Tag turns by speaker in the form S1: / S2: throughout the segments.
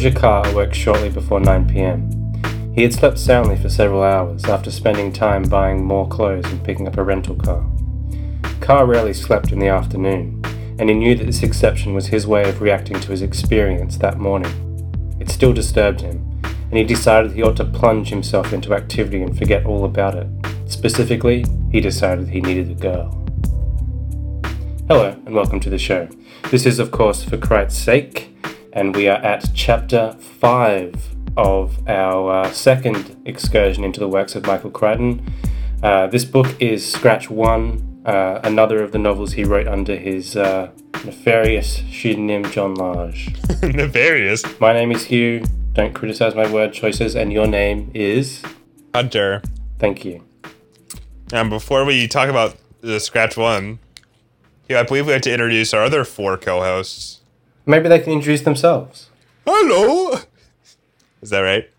S1: Roger Carr awoke shortly before 9 pm. He had slept soundly for several hours after spending time buying more clothes and picking up a rental car. Carr rarely slept in the afternoon, and he knew that this exception was his way of reacting to his experience that morning. It still disturbed him, and he decided he ought to plunge himself into activity and forget all about it. Specifically, he decided he needed a girl. Hello, and welcome to the show. This is, of course, for Christ's sake, and we are at chapter 5 of our uh, second excursion into the works of Michael Crichton. Uh, this book is Scratch 1, uh, another of the novels he wrote under his uh, nefarious pseudonym John Lange.
S2: Nefarious.
S1: My name is Hugh, don't criticize my word choices, and your name is.
S2: Hunter.
S1: Thank you.
S2: And before we talk about the Scratch One, yeah, I believe we have to introduce our other four co-hosts.
S1: Maybe they can introduce themselves.
S2: Hello. Is that right?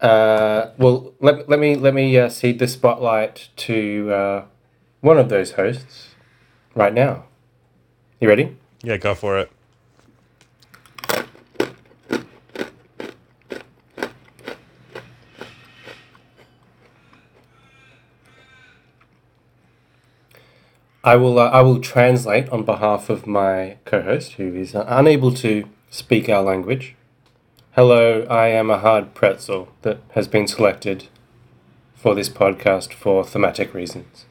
S1: Uh, well, let, let me let me uh, cede the spotlight to uh, one of those hosts right now. You ready?
S2: Yeah, go for it.
S1: I will uh, I will translate on behalf of my co-host who is uh, unable to speak our language. Hello, I am a hard pretzel that has been selected for this podcast for thematic reasons.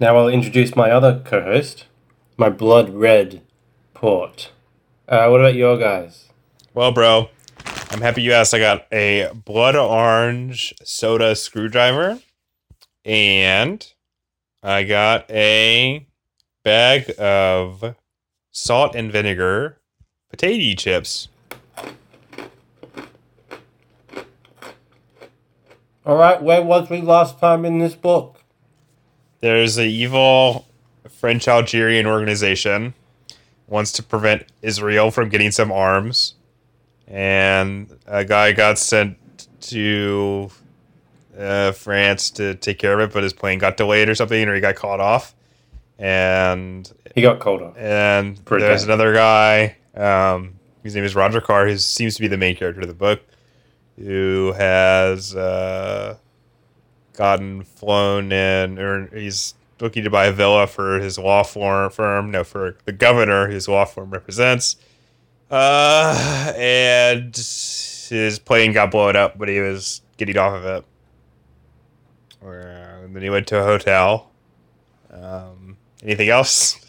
S1: Now I'll introduce my other co-host, my blood red port. Uh, what about your guys?
S2: Well, bro, I'm happy you asked. I got a blood orange soda screwdriver, and I got a bag of salt and vinegar potato chips.
S1: All right, where was we last time in this book?
S2: There's an evil French Algerian organization wants to prevent Israel from getting some arms, and a guy got sent to uh, France to take care of it, but his plane got delayed or something, or he got caught off. And
S1: He got called off.
S2: and
S1: a
S2: there's
S1: day.
S2: another guy. Um, his name is Roger Carr. Who seems to be the main character of the book, who has uh, gotten flown in, or he's looking to buy a villa for his law firm. firm no, for the governor his law firm represents. Uh, and his plane got blown up, but he was getting off of it. Uh, and then he went to a hotel. Um, anything else?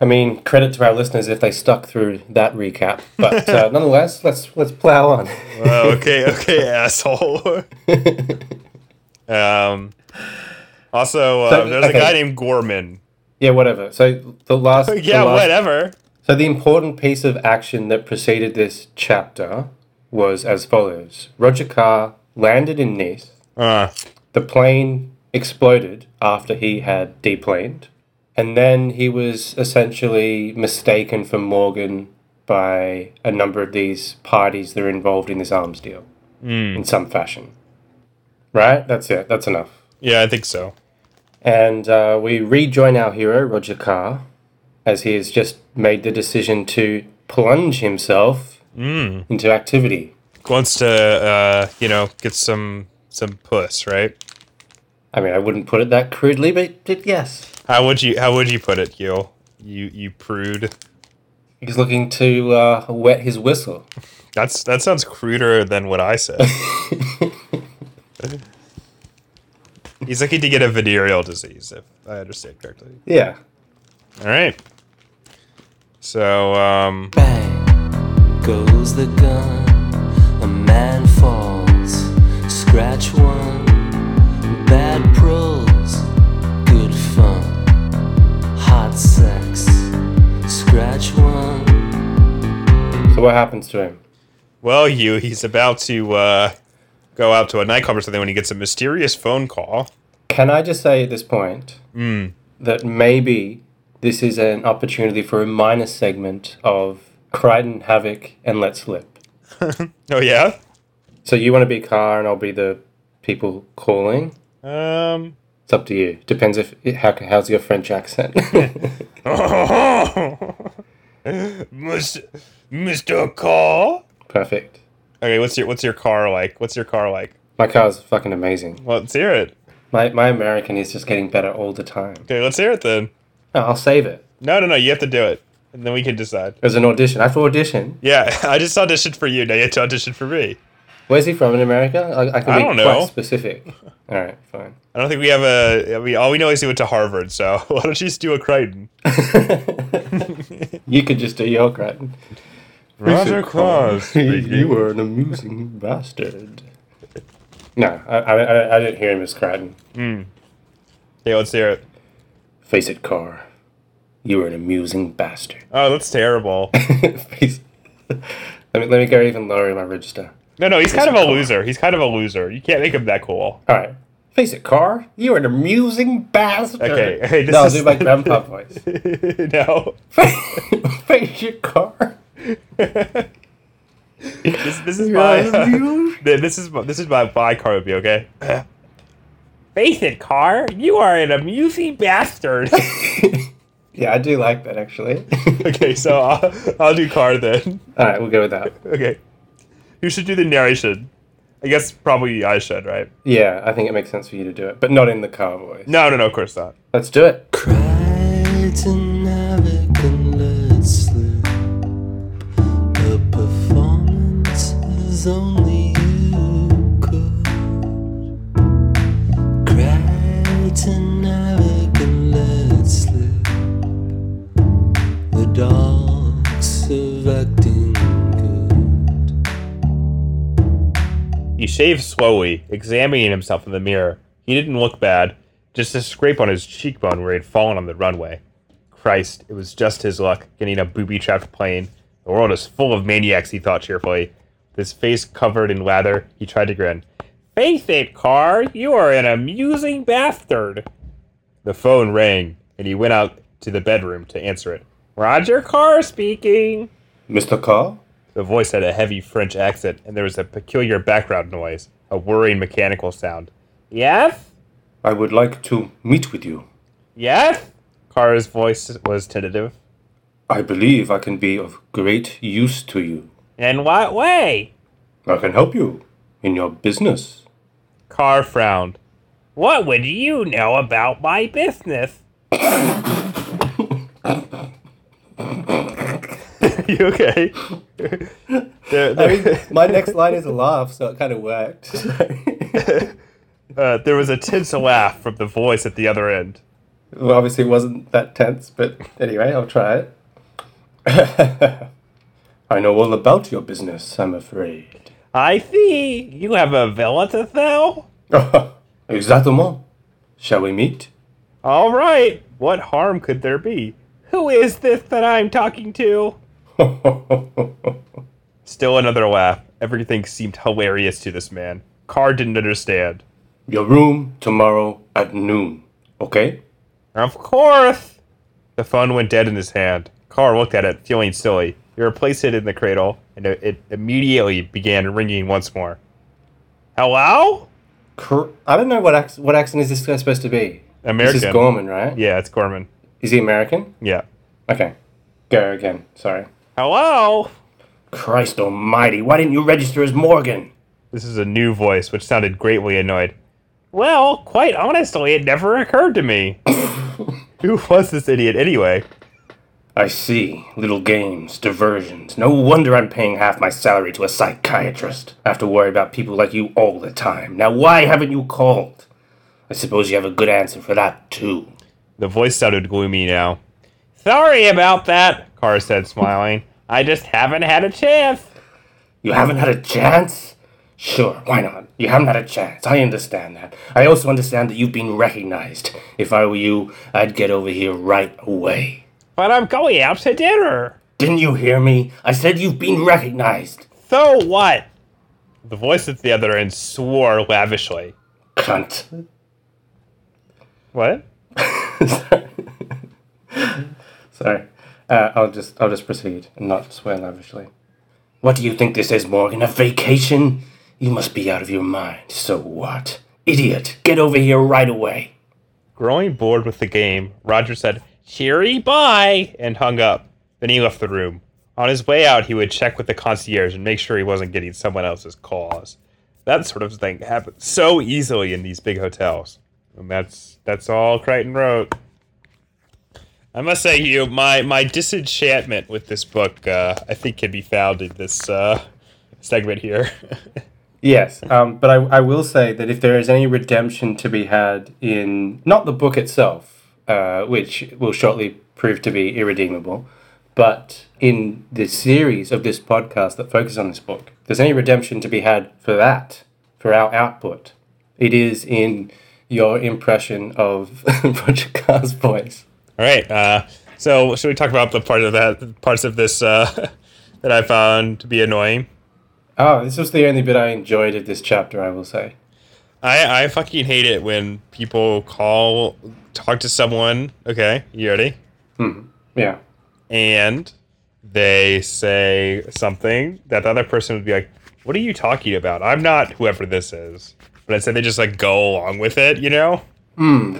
S1: I mean, credit to our listeners if they stuck through that recap. But uh, nonetheless, let's let's plow on.
S2: Oh, okay, okay, asshole. um, also, uh,
S1: So,
S2: there's
S1: okay.
S2: a guy named Gorman.
S1: yeah, whatever. So the last, the
S2: yeah,
S1: last-
S2: whatever.
S1: So the important piece of action that preceded this chapter was as follows: Roger Carr landed in Nice.
S2: Uh,
S1: The plane exploded after he had deplaned, and then he was essentially mistaken for Morgan by a number of these parties that are involved in this arms deal in some fashion. Right? That's it. That's enough.
S2: yeah, I think so.
S1: And uh, we rejoin our hero, Roger Carr, as he has just made the decision to plunge himself into activity.
S2: Wants to, uh, you know, get some some puss, right?
S1: I mean, I wouldn't put it that crudely, but, but yes.
S2: How would you How would you put it, Gil? You you prude.
S1: He's looking to uh, wet his whistle.
S2: That's that sounds cruder than what I said. He's looking to get a venereal disease, if I understand correctly.
S1: Yeah.
S2: All right. So, um,
S3: Bang goes the gun. A man falls. Scratch one.
S1: So what happens to him?
S2: well, you he's about to uh, go out to a nightclub or something when he gets a mysterious phone call.
S1: Can I just say at this point
S2: Mm.
S1: that maybe this is an opportunity for a minor segment of Crichton, Havoc, and Let Slip.
S2: Oh yeah.
S1: So you want to be Carr and I'll be the people calling?
S2: Um.
S1: It's up to you. Depends if how, how's your French accent.
S2: Mr. Mr. Carr.
S1: Perfect.
S2: Okay, what's your what's your car like? What's your car like?
S1: My car's fucking amazing.
S2: Well, let's hear it.
S1: My my American is just getting better all the time.
S2: Okay, let's hear it then.
S1: Oh, I'll save it.
S2: No, no, no. You have to do it, and then we can decide.
S1: There's an audition. I have to audition.
S2: Yeah, I just auditioned for you. Now you have to audition for me.
S1: Where's he from in America? I, I can
S2: I
S1: be
S2: don't
S1: quite
S2: know.
S1: specific. All right, fine.
S2: I don't think we have a. We all we know is he went to Harvard. So why don't you just do a Crichton?
S1: You could just do your Crichton.
S2: Roger Claus.
S1: you were an amusing bastard. No, I, I, I- didn't hear him as Crichton.
S2: Okay, hmm. let's hear it.
S1: Face it, Carr. You were an amusing bastard.
S2: Oh, that's terrible.
S1: Face- let me let me go even lower in my register.
S2: No, no, he's kind of a loser. He's kind of a loser. You can't make him that cool.
S1: All right. Face it, Carr. You were an amusing bastard.
S2: Okay, hey, this
S1: no,
S2: is-
S1: do my grandpa voice.
S2: no.
S1: Face it, Carr.
S2: This, this is my this is my, this is my my car review, okay? Face it, Carr. You are an amusing bastard.
S1: Yeah, I do like that actually.
S2: okay, so I'll, I'll do Carr then.
S1: All right, we'll go with that.
S2: Okay. You should do the narration. I guess probably I should, right?
S1: Yeah, I think it makes sense for you to do it, but not in the Carr voice.
S2: No, no, no, of course not.
S1: Let's do it.
S2: He shaved slowly, examining himself in the mirror. He didn't look bad, just a scrape on his cheekbone where he'd fallen on the runway. Christ, it was just his luck, getting a booby-trapped plane. The world is full of maniacs, he thought cheerfully. His face covered in lather, he tried to grin. Face it, Carr, you are an amusing bastard. The phone rang, and he went out to the bedroom to answer it. Roger Carr speaking.
S1: Mr. Carr?
S2: The voice had a heavy French accent, and there was a peculiar background noise, a whirring mechanical sound. Yes?
S1: I would like to meet with you.
S2: Yes? Carr's voice was tentative.
S1: I believe I can be of great use to you.
S2: In what way?
S1: I can help you in your business.
S2: Carr frowned. What would you know about my business? you okay? there, there,
S1: my next line is a laugh, so it kind of worked.
S2: uh, there was a tense laugh from the voice at the other end.
S1: well, obviously, it wasn't that tense, but anyway, I'll try it. I know all about your business, I'm afraid.
S2: I see. You have a villa to sell?
S1: Exactement. Shall we meet?
S2: All right. What harm could there be? Who is this that I'm talking to? Still another laugh. Everything seemed hilarious to this man. Carr didn't understand.
S1: your room tomorrow at noon, okay?
S2: Of course. The phone went dead in his hand. Carr looked at it, feeling silly. He replaced it in the cradle, and it, immediately began ringing once more. Hello?
S1: I don't know what ac- what accent is this guy supposed to be.
S2: American.
S1: This is Gorman, right?
S2: Yeah, it's Gorman.
S1: Is he American?
S2: Yeah.
S1: Okay. Go again. Sorry.
S2: Hello?
S1: Christ almighty, why didn't you register as Morgan?
S2: This is a new voice, which sounded greatly annoyed. Well, quite honestly, it never occurred to me. Who was this idiot anyway?
S1: I see. Little games, diversions. No wonder I'm paying half my salary to a psychiatrist. I have to worry about people like you all the time. Now, why haven't you called? I suppose you have a good answer for that, too.
S2: The voice sounded gloomy now. Sorry about that, Carr said, smiling. I just haven't had a chance.
S1: You haven't had a chance? Sure, why not? You haven't had a chance. I understand that. I also understand that you've been recognized. If I were you, I'd get over here right away.
S2: But I'm going out to dinner.
S1: Didn't you hear me? I said you've been recognized.
S2: So what? The voice at the other end swore lavishly.
S1: Cunt.
S2: What?
S1: Sorry. Uh, I'll just I'll just proceed and not swear lavishly. What do you think this is, Morgan? A vacation? You must be out of your mind. So what? Idiot! Get over here right away.
S2: Growing bored with the game, Roger said, Cheery, bye, and hung up. Then he left the room. On his way out, he would check with the concierge and make sure he wasn't getting someone else's calls. That sort of thing happens so easily in these big hotels. And that's that's all Crichton wrote. I must say, you my my disenchantment with this book, uh, I think, can be found in this uh, segment here.
S1: Yes, um, but I, I will say that if there is any redemption to be had in not the book itself, uh, which will shortly prove to be irredeemable, but in the series of this podcast that focuses on this book, if there's any redemption to be had for that, for our output, it is in your impression of Roger Carr's voice.
S2: All right. Uh, so should we talk about the part of that parts of this uh, that I found to be annoying?
S1: Oh, this was the only bit I enjoyed of this chapter, I will say.
S2: I I fucking hate it when people call talk to someone. Okay, you ready?
S1: Yeah.
S2: And they say something that the other person would be like, "What are you talking about? I'm not whoever this is." But instead they just like go along with it. You know?
S1: Hmm.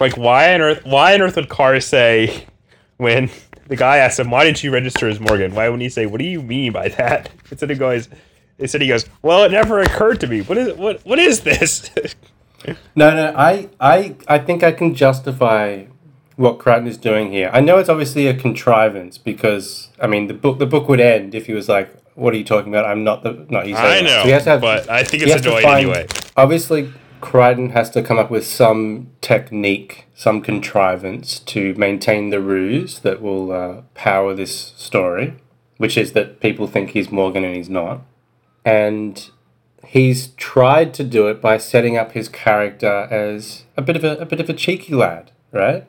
S2: Like why on earth? Why on earth would Carr say when the guy asked him, "Why didn't you register as Morgan?" Why wouldn't he say, "What do you mean by that?" Instead he goes, instead he goes, "Well, it never occurred to me. What is what? What is this?"
S1: No, no, I, I, I think I can justify what Crichton is doing here. I know it's obviously a contrivance because I mean the book the book would end if he was like, "What are you talking about? I'm not the not." He's
S2: I know,
S1: So he has to have-
S2: but I think it's annoying
S1: find-
S2: anyway.
S1: Obviously, Crichton has to come up with some technique, some contrivance to maintain the ruse that will uh, power this story, which is that people think he's Morgan and he's not. And he's tried to do it by setting up his character as a bit of a, a bit of a cheeky lad, right?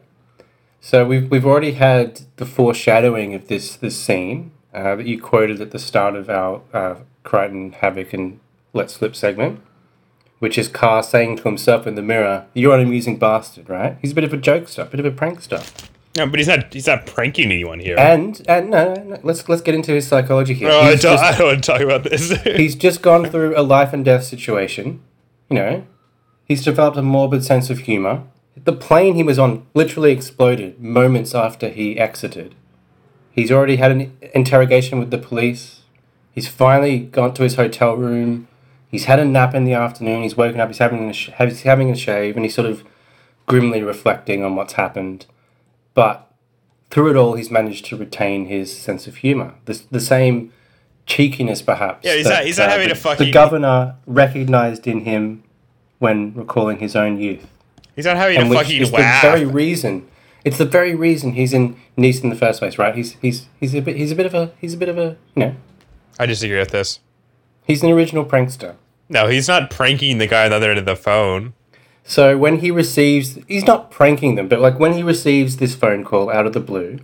S1: So we've we've already had the foreshadowing of this this scene uh, that you quoted at the start of our uh, Crichton Havoc and Let Slip segment, which is Carr saying to himself in the mirror, "You're an amusing bastard, right?" He's a bit of a jokester, a bit of a prankster,
S2: no, but he's not. He's not pranking anyone here.
S1: and and no, no, no let's let's get into his psychology here.
S2: no, I
S1: He's
S2: don't,
S1: just-
S2: I don't want to talk about this.
S1: he's just gone through a life and death situation. You know, he's developed a morbid sense of humor. The plane he was on literally exploded moments after he exited. He's already had an interrogation with the police. He's finally gone to his hotel room. He's had a nap in the afternoon. He's woken up. He's having a sh- he's having a shave, and he's sort of grimly reflecting on what's happened. But through it all, he's managed to retain his sense of humor. The, the same cheekiness, perhaps.
S2: Yeah, he's not- he's not having uh,
S1: the,
S2: a fucking-
S1: The governor recognized in him when recalling his own youth,
S2: he's not having
S1: and
S2: a fucking laugh.
S1: the very reason. It's the very reason he's in Nice in the first place, right? He's he's he's a bit he's a bit of a he's a bit of a you know
S2: I disagree with this.
S1: he's an original prankster.
S2: No, he's not pranking the guy on the other end of the phone.
S1: So when he receives, he's not pranking them, but like when he receives this phone call out of the blue,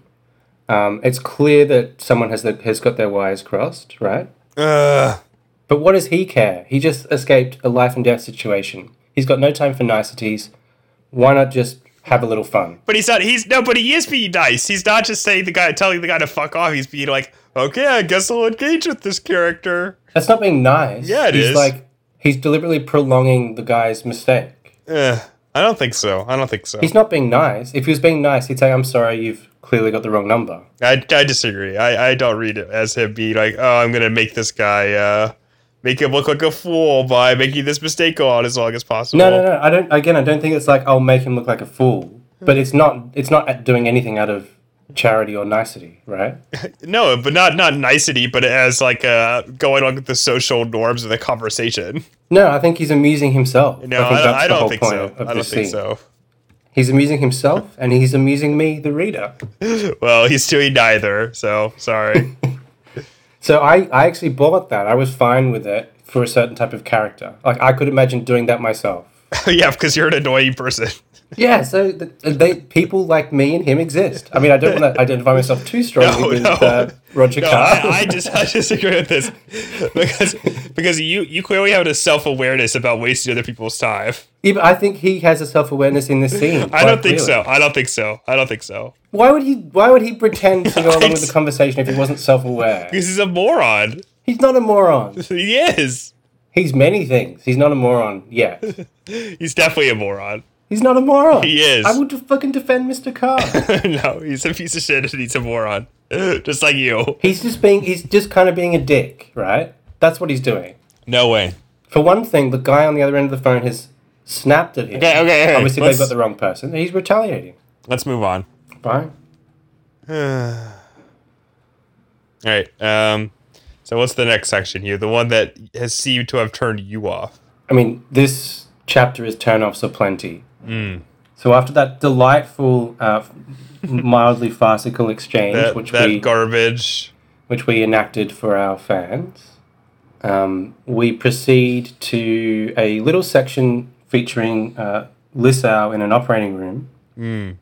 S1: um, it's clear that someone has the, has got their wires crossed, right?
S2: Ugh.
S1: But what does he care? He just escaped a life and death situation. He's got no time for niceties. Why not just have a little fun?
S2: But he's not. He's no. But he is being nice. He's not just saying the guy, telling the guy to fuck off. He's being like, okay, I guess I'll engage with this character.
S1: That's not being nice.
S2: Yeah, it
S1: he's
S2: is.
S1: like he's deliberately prolonging the guy's mistake.
S2: Eh, I don't think so. I don't think so.
S1: He's not being nice. If he was being nice, he'd say, "I'm sorry, you've clearly got the wrong number."
S2: I, I disagree. I, I don't read it as him being like, oh, I'm gonna make this guy, uh, make him look like a fool by making this mistake go on as long as possible.
S1: No, no, no. I don't. Again, I don't think it's like I'll make him look like a fool. But it's not. It's not doing anything out of charity or nicety, right?
S2: No, but not not nicety, but as like uh, going on with the social norms of the conversation.
S1: No, I think he's amusing himself.
S2: No, I, I don't think so. I don't think
S1: scene.
S2: so.
S1: He's amusing himself, and he's amusing me, the reader.
S2: Well, he's doing neither, so sorry.
S1: So I, I actually bought that. I was fine with it for a certain type of character. Like I could imagine doing that myself.
S2: yeah, because you're an annoying person.
S1: Yeah, so the, they people like me and him exist. I mean, I don't want to identify myself too strongly
S2: No,
S1: with
S2: no.
S1: uh, Roger
S2: No,
S1: Carr.
S2: I, I just I disagree with this because because you you clearly have a self awareness about wasting other people's time.
S1: Yeah, I think he has a self awareness in this scene.
S2: I don't think
S1: clearly.
S2: so. I don't think so. I don't think so.
S1: Why would he? Why would he pretend to go along with the conversation if he wasn't self aware?
S2: Because he's a moron.
S1: He's not a moron.
S2: He is.
S1: He's many things. He's not a moron yet.
S2: He's definitely a moron.
S1: He's not a moron.
S2: He is.
S1: I would fucking defend Mr. Carr.
S2: no, he's a piece of shit and he's a moron. Just like you.
S1: he's just being. He's just kind of being a dick, right? That's what he's doing.
S2: No way.
S1: For one thing, the guy on the other end of the phone has snapped at him.
S2: Okay, okay, okay.
S1: Obviously, they've got the wrong person. He's retaliating.
S2: let's move on.
S1: Fine.
S2: All right. Um, so what's the next section here? The one that has seemed to have turned you off.
S1: I mean, this chapter is turn-offs aplenty. So after that delightful, uh, mildly farcical exchange,
S2: That,
S1: which
S2: that
S1: we
S2: garbage.
S1: which we enacted for our fans, um, we proceed to a little section featuring uh, Lissau in an operating room.
S2: Mm.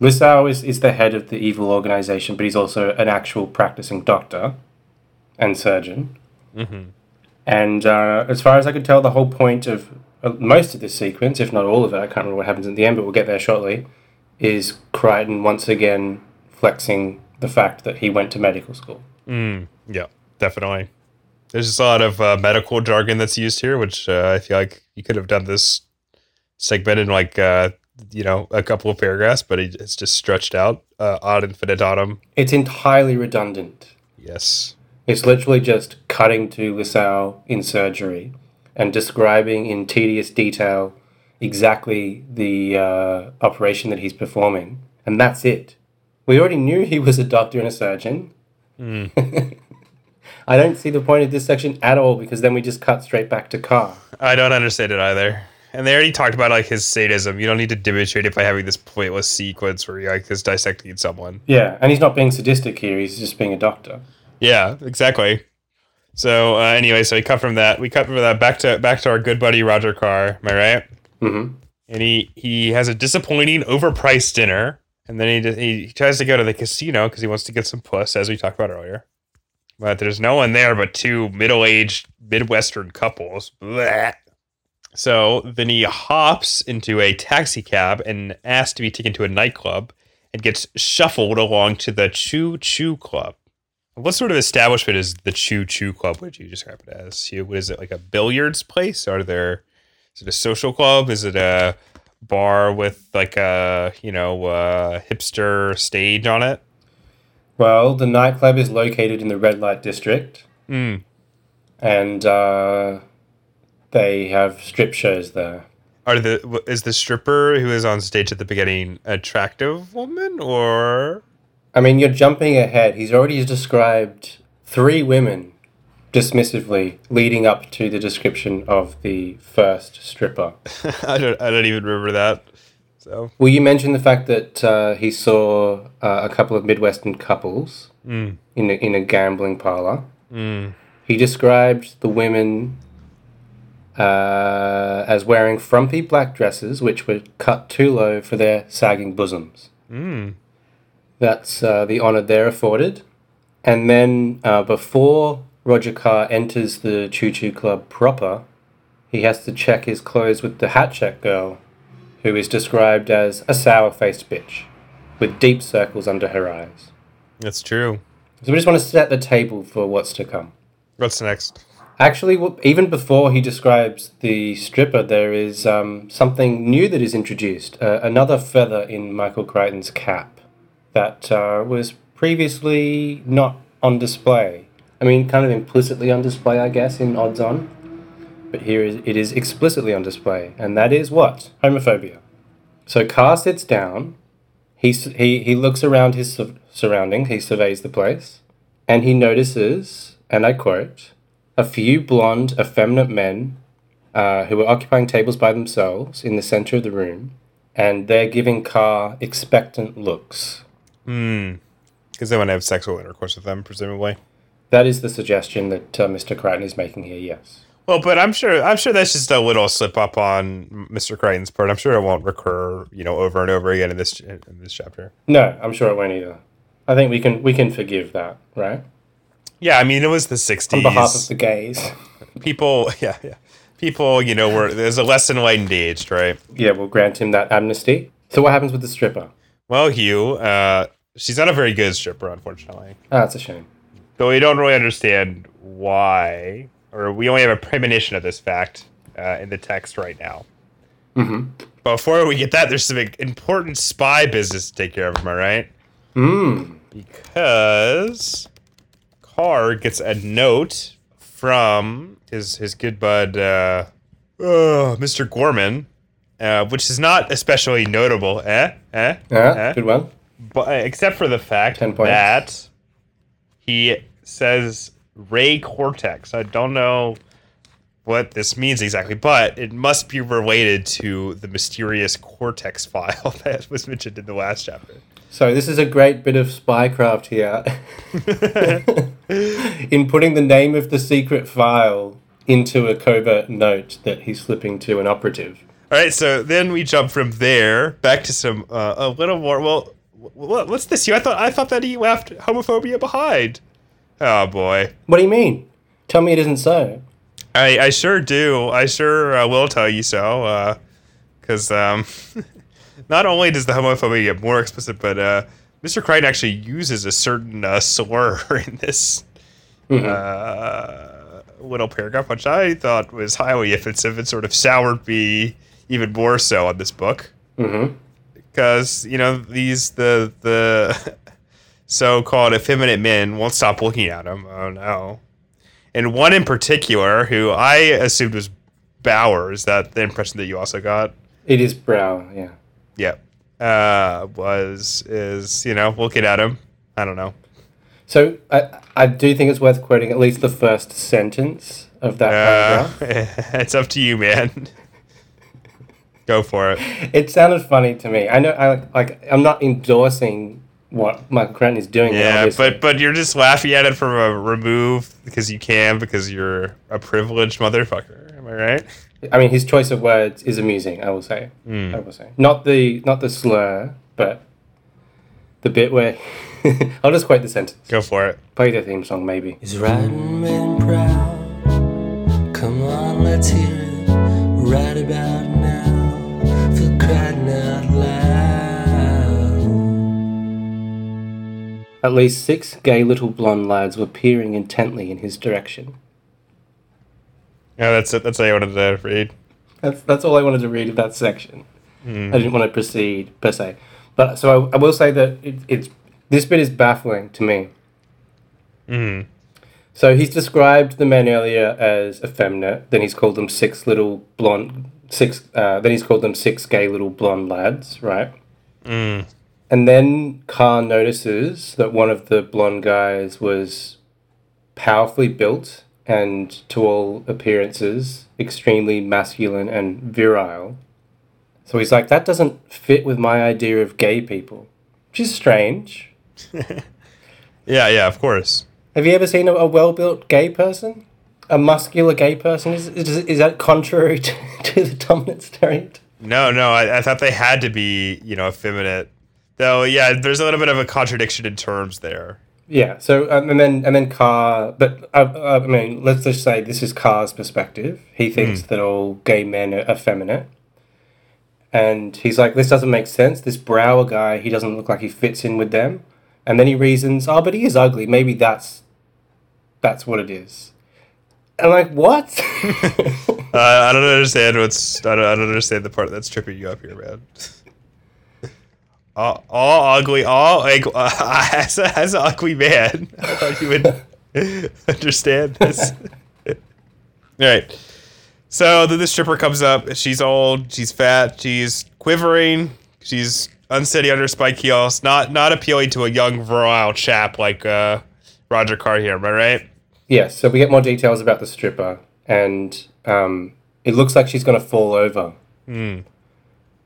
S1: Lissau is, is the head of the evil organization, but he's also an actual practicing doctor and surgeon. And uh, as far as I could tell, the whole point of most of this sequence, if not all of it, I can't remember what happens at the end, but we'll get there shortly, is Crichton once again flexing the fact that he went to medical school.
S2: Mm, yeah, definitely. There's just a lot of uh, medical jargon that's used here, which uh, I feel like you could have done this segment in like uh, you know a couple of paragraphs, but it's just stretched out uh, ad infinitum.
S1: It's entirely redundant.
S2: Yes.
S1: It's literally just cutting to Lissau in surgery and describing in tedious detail exactly the uh, operation that he's performing. And that's it. We already knew he was a doctor and a surgeon. I don't see the point of this section at all because then we just cut straight back to Carr.
S2: I don't understand it either. And they already talked about like his sadism. You don't need to demonstrate it by having this pointless sequence where he like is dissecting someone.
S1: Yeah, and he's not being sadistic here, he's just being a doctor.
S2: Yeah, exactly. So uh, anyway, so we cut from that. We cut from that back to back to our good buddy Roger Carr. Am I right?
S1: hmm
S2: And he he has a disappointing, overpriced dinner, and then he just, he tries to go to the casino because he wants to get some puss, as we talked about earlier. But there's no one there but two middle-aged Midwestern couples. Blech. So then he hops into a taxi cab and asks to be taken to a nightclub and gets shuffled along to the Choo Choo Club. What sort of establishment is the Choo Choo Club? Would you describe it as? What is it like a billiards place? Are there? Is it a social club? Is it a bar with like a you know uh, hipster stage on it?
S1: Well, the nightclub is located in the red light district,
S2: Mm.
S1: and uh, they have strip shows there.
S2: Are the is the stripper who is on stage at the beginning attractive woman or?
S1: I mean, you're jumping ahead. He's already described three women dismissively leading up to the description of the first stripper.
S2: I don't I don't even remember that. So
S1: Well, you mentioned the fact that uh, he saw uh, a couple of Midwestern couples
S2: mm.
S1: in a, in a gambling parlor.
S2: Mm.
S1: He described the women uh, as wearing frumpy black dresses, which were cut too low for their sagging bosoms.
S2: Mm.
S1: That's uh, the honor they're afforded. And then uh, before Roger Carr enters the Choo Choo Club proper, he has to check his clothes with the hat check girl, who is described as a sour faced bitch with deep circles under her eyes.
S2: That's true.
S1: So we just want to set the table for what's to come.
S2: What's next?
S1: Actually, even before he describes the stripper, there is um, something new that is introduced. Uh, another feather in Michael Crichton's cap that uh, was previously not on display. I mean, kind of implicitly on display, I guess, in Odds On. But here it is explicitly on display, and that is what? Homophobia. So Carr sits down. He, he, he looks around his sur- surrounding. He surveys the place and he notices, and I quote, a few blonde, effeminate men uh, who were occupying tables by themselves in the center of the room and they're giving Carr expectant looks.
S2: Hmm. Because they want to have sexual intercourse with them, presumably.
S1: That is the suggestion that uh, Mr. Crichton is making here, yes.
S2: Well, but I'm sure I'm sure that's just a little slip up on Mr. Crichton's part. I'm sure it won't recur, you know, over and over again in this in this chapter.
S1: No, I'm sure it won't either. I think we can we can forgive that, right?
S2: Yeah, I mean, it was the '60s.
S1: On behalf of the gays.
S2: people, yeah, yeah, people, you know, were there's a less enlightened age, right?
S1: Yeah, we'll grant him that amnesty. So what happens with the stripper?
S2: Well, Hugh, uh, she's not a very good stripper, unfortunately.
S1: Ah, that's a shame.
S2: So we don't really understand why, or we only have a premonition of this fact uh, in the text right now.
S1: Mm-hmm.
S2: Before we get that, there's some important spy business to take care of. Am I right?
S1: Mm.
S2: Because Carr gets a note from his his good bud, uh, uh, Mr. Gorman, uh, which is not especially notable, eh? Eh?
S1: Yeah,
S2: eh?
S1: good one.
S2: but except for the fact that he says Ray Cortex. I don't know what this means exactly, but it must be related to the mysterious Cortex file that was mentioned in the last chapter.
S1: So this is a great bit of spycraft here. in putting the name of the secret file into a covert note that he's slipping to an operative.
S2: All right, so then we jump from there back to some uh, a little more. Well, wh- what's this? You? I thought I thought that he left homophobia behind. Oh boy.
S1: What do you mean? Tell me it isn't so.
S2: I, I sure do. I sure uh, will tell you so. Because um, not only does the homophobia get more explicit, but uh, Mr. Crichton actually uses a certain uh, slur in this uh, little paragraph, which I thought was highly offensive and sort of soured me even more so on this book.
S1: Mm-hmm.
S2: Because you know these the the so-called effeminate men won't stop looking at him. Oh no! And one in particular, who I assumed was Bauer, is that the impression that you also got?
S1: It is Brow, yeah.
S2: Yeah. Uh, was is you know looking at him. I don't know.
S1: So I, I do think it's worth quoting at least the first sentence of that
S2: Uh,
S1: paragraph.
S2: it's up to you, man. Go for it.
S1: It sounded funny to me. I know, I like. I'm not endorsing what Michael Crichton is doing.
S2: Yeah,
S1: obviously.
S2: but but you're just laughing at it from a remove because you can because you're a privileged motherfucker. Am I right?
S1: I mean, his choice of words is amusing. I will say.
S2: Hmm.
S1: I will say. Not the not the slur, but the bit where I'll just quote the sentence.
S2: Go for it.
S1: Play the theme song, maybe.
S3: Is riding men proud? Come on, let's hear it right about
S1: At least six gay little blonde lads were peering intently in his direction.
S2: Yeah, that's it. That's all I wanted to read.
S1: That's that's all I wanted to read of that section. I didn't want to proceed per se, but so I, I will say that it, it's this bit is baffling to me.
S2: Mm.
S1: So he's described the men earlier as effeminate. Then he's called them six little blonde six. Uh, then he's called them six gay little blonde lads, right?
S2: Mm.
S1: And then Carr notices that one of the blonde guys was powerfully built and, to all appearances, extremely masculine and virile. So he's like, that doesn't fit with my idea of gay people, which is strange.
S2: Yeah, yeah, of course.
S1: Have you ever seen a, a well built gay person? A muscular gay person? Is, is, is that contrary to, to the dominant stereotype?
S2: No, no, I, I thought they had to be, you know, effeminate. Though, yeah, there's a little bit of a contradiction in terms there.
S1: Yeah. So um, and then and then Carr, but uh, uh, I mean, let's just say this is Carr's perspective. He thinks that all gay men are effeminate, and he's like, this doesn't make sense. This Brower guy, he doesn't look like he fits in with them. And then he reasons, oh, but he is ugly. Maybe that's that's what it is. And I'm like, what?
S2: Uh, I don't understand what's. I don't, I don't understand the part that's tripping you up here, man. All, all ugly, all like uh, as, a, as an ugly man. I thought you would understand this. all right. So then the stripper comes up. She's old. She's fat. She's quivering. She's unsteady under spike heels, not not appealing to a young virile chap like uh, Roger Carr here. Am I right?
S1: Yes, so we get more details about the stripper, and um, it looks like she's going to fall over.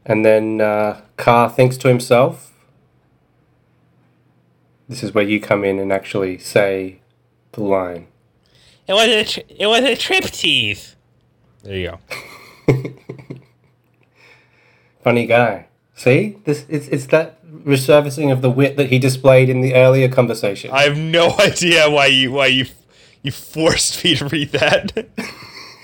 S1: And then uh, Carr thinks to himself, this is where you come in and actually say the line.
S2: It was a tr- it was a trip tease. There you go.
S1: Funny guy. See? This it's, it's that resurfacing of the wit that he displayed in the earlier conversation.
S2: I have no idea why you why you you forced me to read that.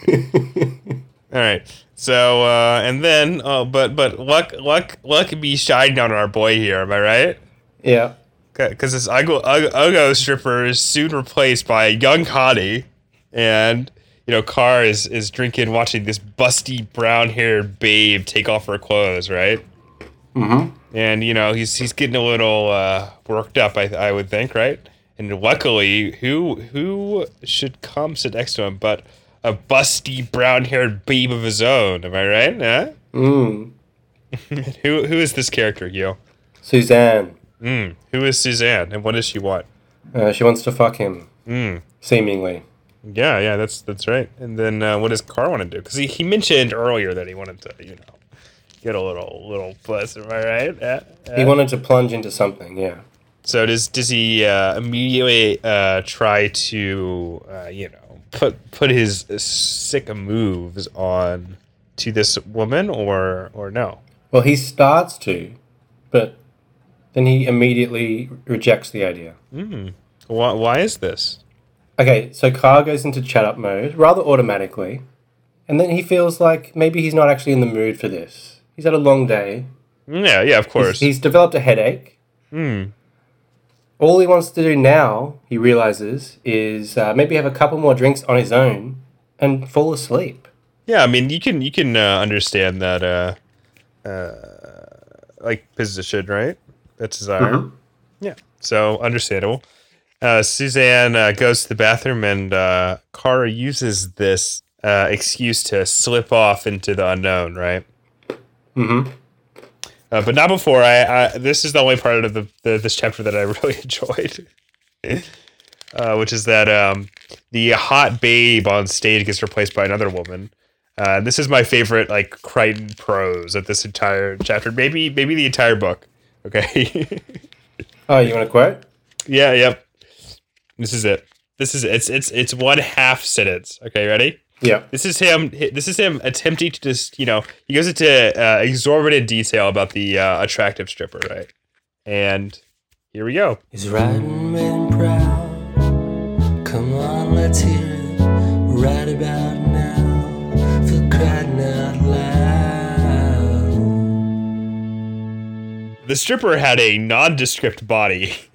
S2: All right. So uh, and then oh, but but luck luck luck be shining on our boy here. Am I right?
S1: yeah.
S2: Because this Ugo, Ugo, stripper is soon replaced by a young hottie, and you know Carr is is drinking, watching this busty brown haired babe take off her clothes, right?
S1: Mm-hmm.
S2: and you know he's he's getting a little uh, worked up. I I would think, right? And luckily, who who should come sit next to him but a busty brown haired babe of his own? Am I right? Huh?
S1: Mm.
S2: who who is this character, Gil?
S1: Suzanne.
S2: Mm. Who is Suzanne, and what does she want?
S1: Uh, she wants to fuck him.
S2: Mm.
S1: Seemingly.
S2: Yeah, yeah, that's that's right. And then uh, what does Carr want to do? Because he, he mentioned earlier that he wanted to, you know, get a little little puss. Am I right? Yeah,
S1: He wanted to plunge into something, yeah.
S2: So does does he uh, immediately uh, try to uh, you know put put his sick moves on to this woman or or no?
S1: Well, he starts to, but then he immediately rejects the idea.
S2: Why, why is this?
S1: Okay, so Carr goes into chat up mode rather automatically, and then he feels like maybe he's not actually in the mood for this. He's had a long day.
S2: Yeah, yeah, of course.
S1: he's developed a headache.
S2: Hmm.
S1: All he wants to do now, he realizes, is uh, maybe have a couple more drinks on his own and fall asleep.
S2: Yeah, I mean you can you can uh, understand that uh, uh, like position, right? That's desire. Yeah, so understandable. Uh, Suzanne uh, goes to the bathroom, and uh, Carr uses this uh, excuse to slip off into the unknown, right?
S1: Mm-hmm.
S2: Uh, but not before. I, I this is the only part of the, the this chapter that I really enjoyed, uh, which is that um, the hot babe on stage gets replaced by another woman. Uh, this is my favorite, like Crichton prose of this entire chapter. Maybe maybe the entire book. Okay.
S1: Oh, you want to quote?
S2: yeah. Yep. This is it. This is it's it's it's one half sentence. Okay. Ready?
S1: Yeah.
S2: This is him. This is him attempting to just, you know, he goes into uh, exorbitant detail about the uh, attractive stripper, right? And here we go.
S3: He's riding and proud. Come on, let's hear it right about now. For crying out loud.
S2: The stripper had a nondescript body.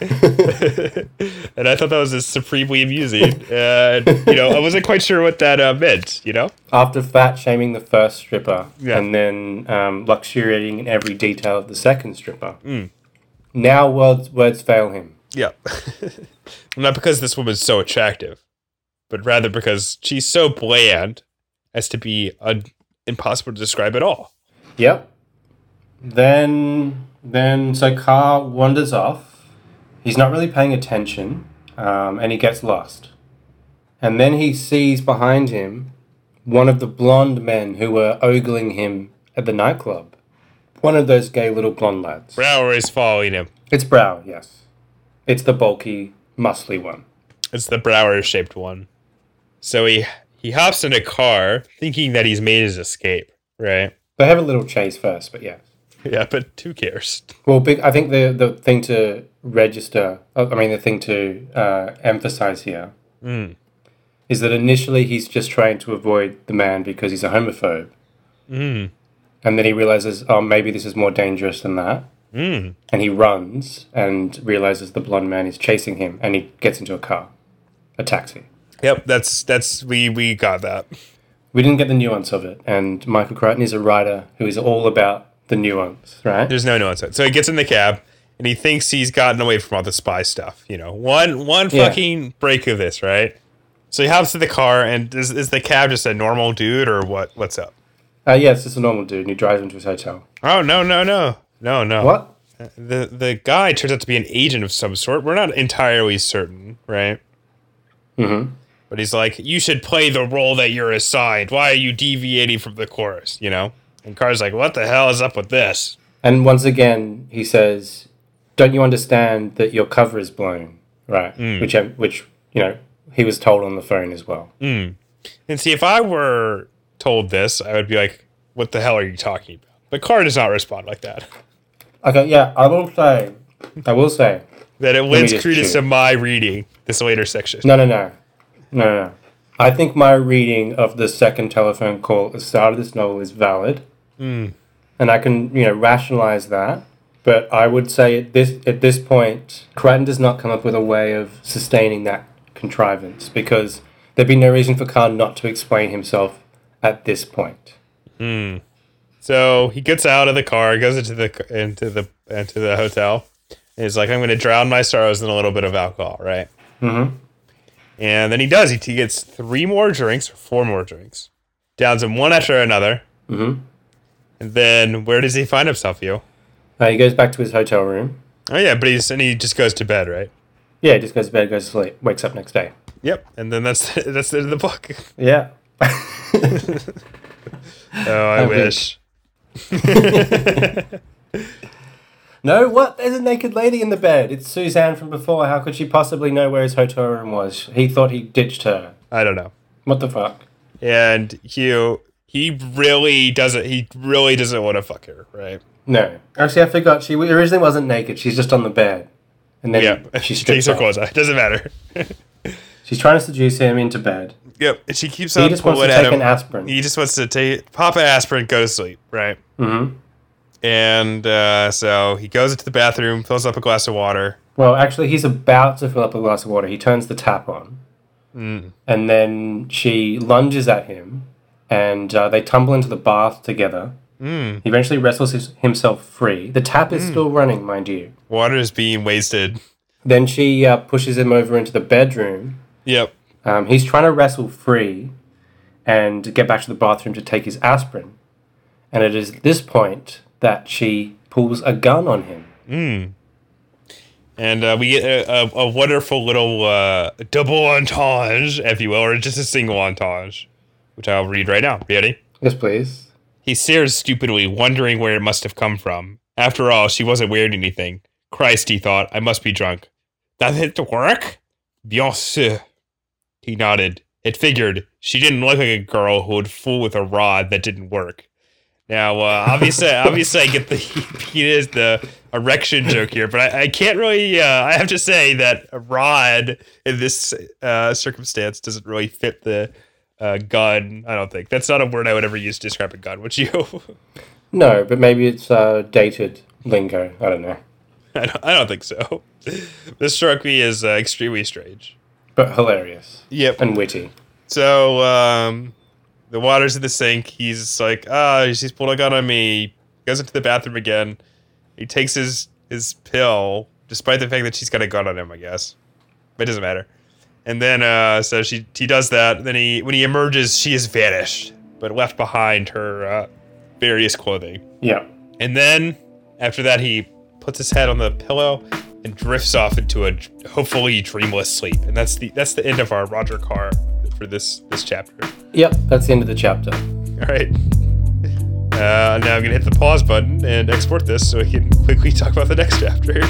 S2: and I thought that was just supremely amusing. And, you know, I wasn't quite sure what that uh, meant, you know?
S1: After fat shaming the first stripper
S2: Yeah.
S1: and then um, luxuriating in every detail of the second stripper,
S2: Mm.
S1: now words, words fail him.
S2: Yeah. Not because this woman's so attractive, but rather because she's so bland as to be un- impossible to describe at all.
S1: Yep. Then, then so Carr wanders off. He's not really paying attention, um, and he gets lost. And then he sees behind him one of the blonde men who were ogling him at the nightclub. One of those gay little blonde lads.
S2: Brower is following him.
S1: It's Brow, yes. It's the bulky, muscly one.
S2: It's the Brower shaped one. So he he hops in a car thinking that he's made his escape, right?
S1: They have a little chase first, but yes.
S2: Yeah, but who cares?
S1: Well, big. I think the the thing to register. uh, I mean, the thing to uh, emphasize here
S2: Mm.
S1: is that initially he's just trying to avoid the man because he's a homophobe,
S2: Mm.
S1: and then he realizes, oh, maybe this is more dangerous than that,
S2: Mm.
S1: and he runs and realizes the blonde man is chasing him, and he gets into a car, a taxi.
S2: Yep, that's that's we we got that.
S1: We didn't get the nuance of it, and Michael Crichton is a writer who is all about the nuance, right?
S2: There's no nuance. So he gets in the cab and he thinks he's gotten away from all the spy stuff. You know, one one
S1: Yeah.
S2: fucking break of this, right? So he hops to the car and is, is the cab just a normal dude or what? What's up?
S1: Uh, yeah, it's just a normal dude, and he drives him to his hotel.
S2: Oh no no no! No, no.
S1: What?
S2: The the guy turns out to be an agent of some sort. We're not entirely certain, right?
S1: Mm-hmm.
S2: But he's like, you should play the role that you're assigned. Why are you deviating from the course? You know? And Carr's like, what the hell is up with this?
S1: And once again, he says, "Don't you understand that your cover is blown?" Right. Which, um, which you know, he was told on the phone as well.
S2: And see, if I were told this, I would be like, what the hell are you talking about? But Carr does not respond like that.
S1: Okay. Yeah, I will say. I will say.
S2: That it lends credence to my reading this later section.
S1: No, no, no, no, no. no. I think my reading of the second telephone call at the start of this novel is valid, and I can you know rationalize that. But I would say at this at this point, Crichton does not come up with a way of sustaining that contrivance because there'd be no reason for Khan not to explain himself at this point.
S2: So he gets out of the car, goes into the into the into the hotel. And he's like, I'm going to drown my sorrows in a little bit of alcohol, right?
S1: Mm-hmm.
S2: And then he does. He, he gets three more drinks or four more drinks, downs them one after another.
S1: Mm-hmm.
S2: And then where does he find himself, you?
S1: Uh, he goes back to his hotel room.
S2: Oh yeah, but he's and he just goes to bed, right?
S1: Yeah, he just goes to bed, goes to sleep, wakes up next day.
S2: Yep. And then that's that's the end of the book.
S1: Yeah.
S2: Oh, I
S1: Okay.
S2: wish.
S1: No, what? There's a naked lady in the bed. It's Suzanne from before. How could she possibly know where his hotel room was? He thought he ditched her.
S2: I don't know.
S1: What the fuck?
S2: And Hugh, he really doesn't. He really doesn't want to fuck her, right?
S1: No. Actually, I forgot. She originally wasn't naked. She's just on the bed. And then
S2: Yeah.
S1: she
S2: takes her clothes off. Doesn't matter.
S1: She's trying to seduce him into bed.
S2: yep. And she keeps
S1: He
S2: on
S1: just wants to take
S2: him.
S1: an aspirin.
S2: He just wants to take pop an aspirin, go to sleep, right?
S1: hmm
S2: And uh, so he goes into the bathroom, fills up a glass of water.
S1: Well, actually, he's about to fill up a glass of water. He turns the tap on.
S2: Mm.
S1: And then she lunges at him. And uh, they tumble into the bath together.
S2: Mm.
S1: He eventually wrestles his, himself free. The tap is still running, mind you.
S2: Water is being wasted.
S1: Then she uh, pushes him over into the bedroom.
S2: Yep.
S1: Um, he's trying to wrestle free and get back to the bathroom to take his aspirin. And it is at this point that she pulls a gun on him.
S2: Mm. And uh, we get a, a, a wonderful little uh, double entendre, if you will, or just a single entendre, which I'll read right now. Ready?
S1: Yes, please.
S2: He stares stupidly, wondering where it must have come from. After all, she wasn't wearing anything. Christ, he thought, I must be drunk. That it work? Bien sûr. He nodded. It figured. She didn't look like a girl who would fool with a rod that didn't work. Now, uh, obviously, obviously, I get the penis, the erection joke here, but I, I can't really. Uh, I have to say that a rod in this uh, circumstance doesn't really fit the uh, gun. I don't think that's not a word I would ever use to describe a gun. Would you?
S1: No, but maybe it's uh, dated lingo. I don't know.
S2: I don't, I don't think so. This struck me as uh, extremely strange.
S1: But hilarious
S2: Yep.
S1: and witty.
S2: So um, the water's in the sink. He's like, ah, she's pulled a gun on me. Goes into the bathroom again. He takes his his pill, despite the fact that she's got a gun on him. I guess but it doesn't matter. And then uh, so she he does that. Then he when he emerges, she is vanished, but left behind her uh, various clothing.
S1: Yeah.
S2: And then after that, he puts his head on the pillow and drifts off into a hopefully dreamless sleep. And that's the that's the end of our Roger Carr for this this chapter.
S1: Yep, that's the end of the chapter.
S2: All right. Uh, now I'm gonna hit the pause button and export this so we can quickly talk about the next chapter.